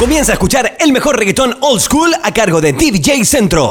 Comienza a escuchar el mejor reggaetón old school a cargo de DJ Centro.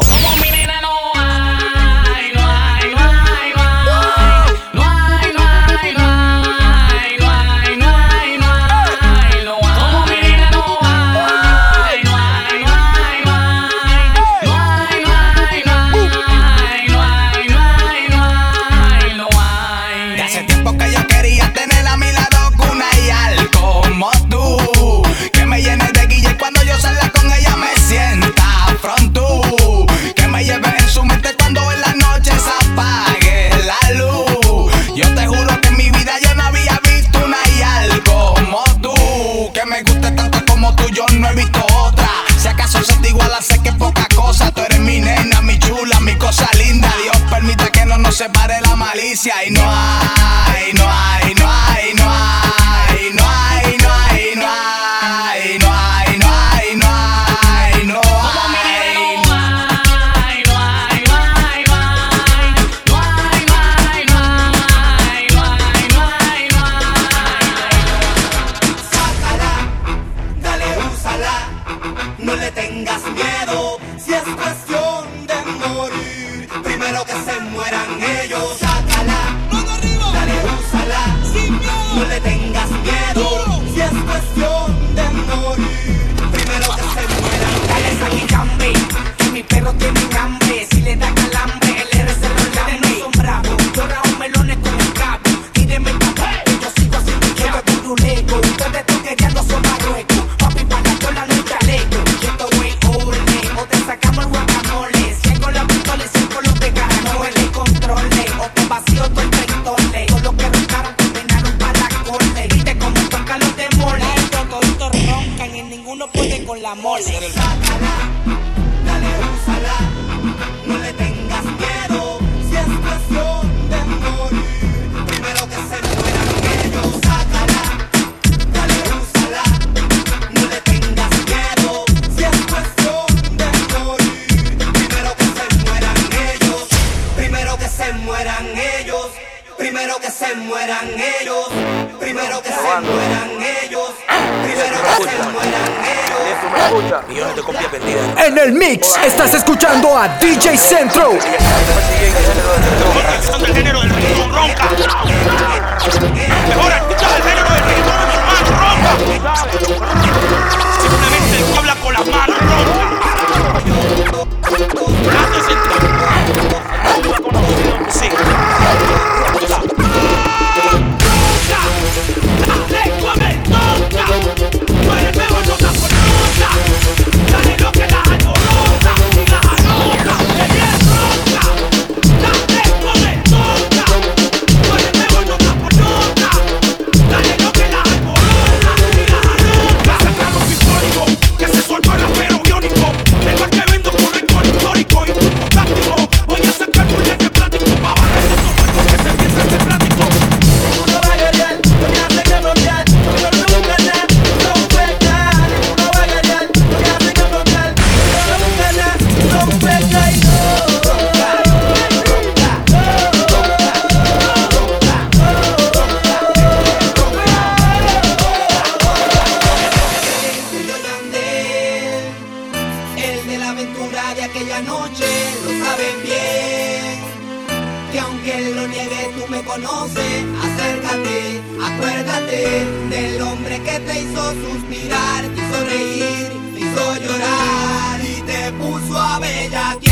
No le tengas miedo. Si es con la mole. Sácala, dale, úsala, no le tengas miedo, si es cuestión de morir. En el mix estás escuchando a DJ Centro. el género del ritmo, ronca. Mejor escucha el género del ritmo, mi ronca. de aquella noche, lo saben bien. Que aunque lo niegue tú me conoces, acércate, acuérdate del hombre que te hizo suspirar, te hizo reír, te hizo llorar y te puso a bella.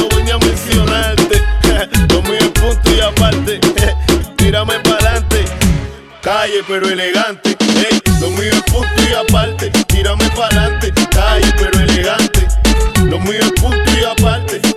no voy a mencionarte. Lo mío punto y aparte. Tírame para adelante. Calle pero elegante. Ey, lo mío punto y aparte. Tírame para adelante. Calle pero elegante. Lo mío es punto y aparte.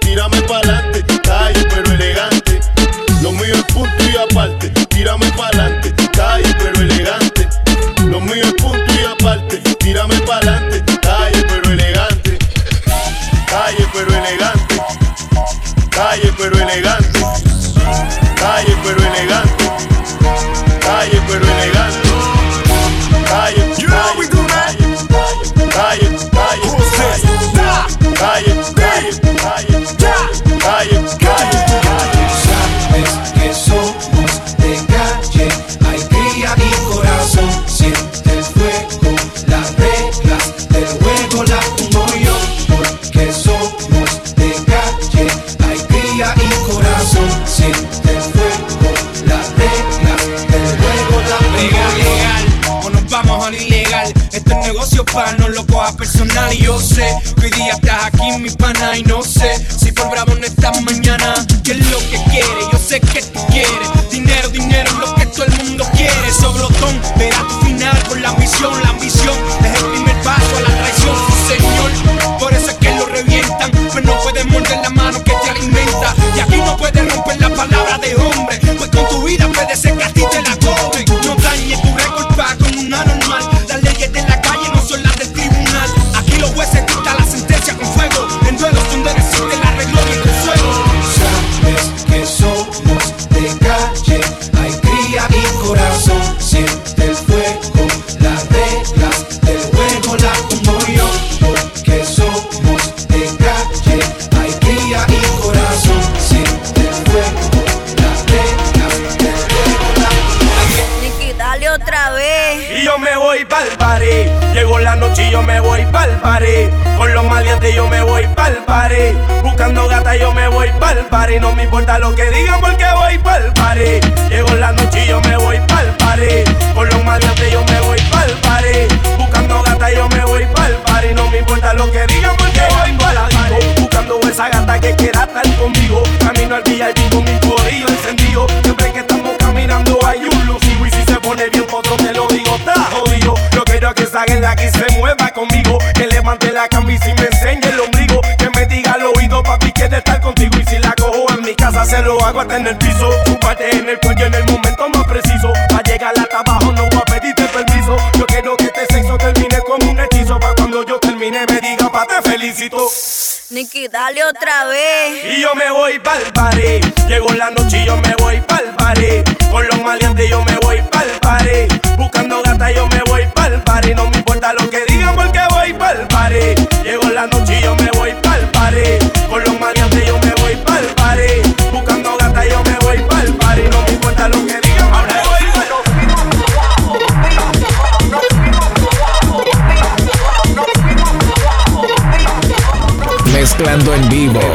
Yo me voy pa'l party. Con los maleantes yo me voy pa'l party. Buscando gata yo me voy pa'l party. No me importa lo que digan porque voy pa'l party. Llegó la noche y yo me voy pa'l party. Con los maleantes yo me voy pa'l party. Buscando gata yo me voy pa'l party. No me importa lo que digan porque voy pa'l party. Buscando esa gata que quiera estar conmigo. Camino al VIP con mi corillo encendido. Siempre que estamos caminando hay un lucido. Quiero que se mueva conmigo. Que levante la camisa y me enseñe el ombligo. Que me diga al oído, papi, quiere estar contigo. Y si la cojo en mi casa, se lo hago hasta en el piso. Tu parte en el cuello en el momento más preciso. Pa' llegar hasta abajo no voy a pedirte permiso. Yo quiero que este sexo termine como un hechizo. Pa' cuando yo termine me diga, pa' te felicito. Nicky, dale otra vez. Y yo me voy pa'l party. Llegó la noche y yo me voy pa'l party. Con los maleantes yo me voy pa'l party. Buscando gata yo me voy pa'l party. No me importa lo que digan porque voy Mezclando en vivo.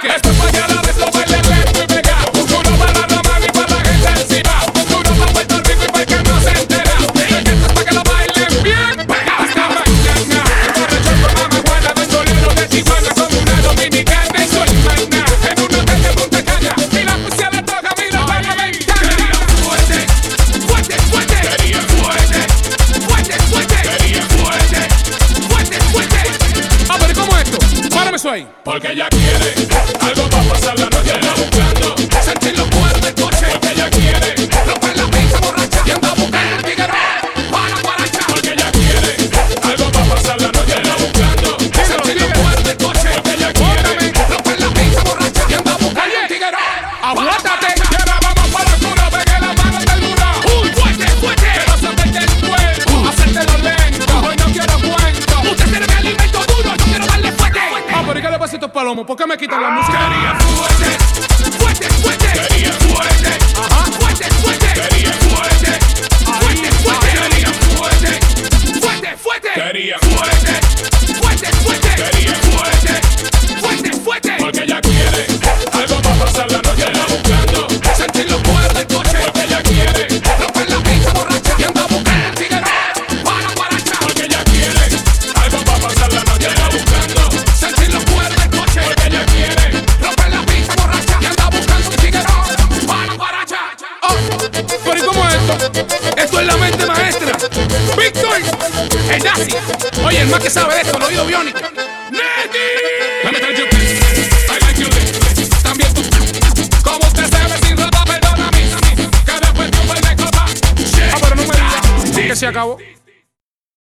que esto mañana beso ¿Por qué me quitan la música?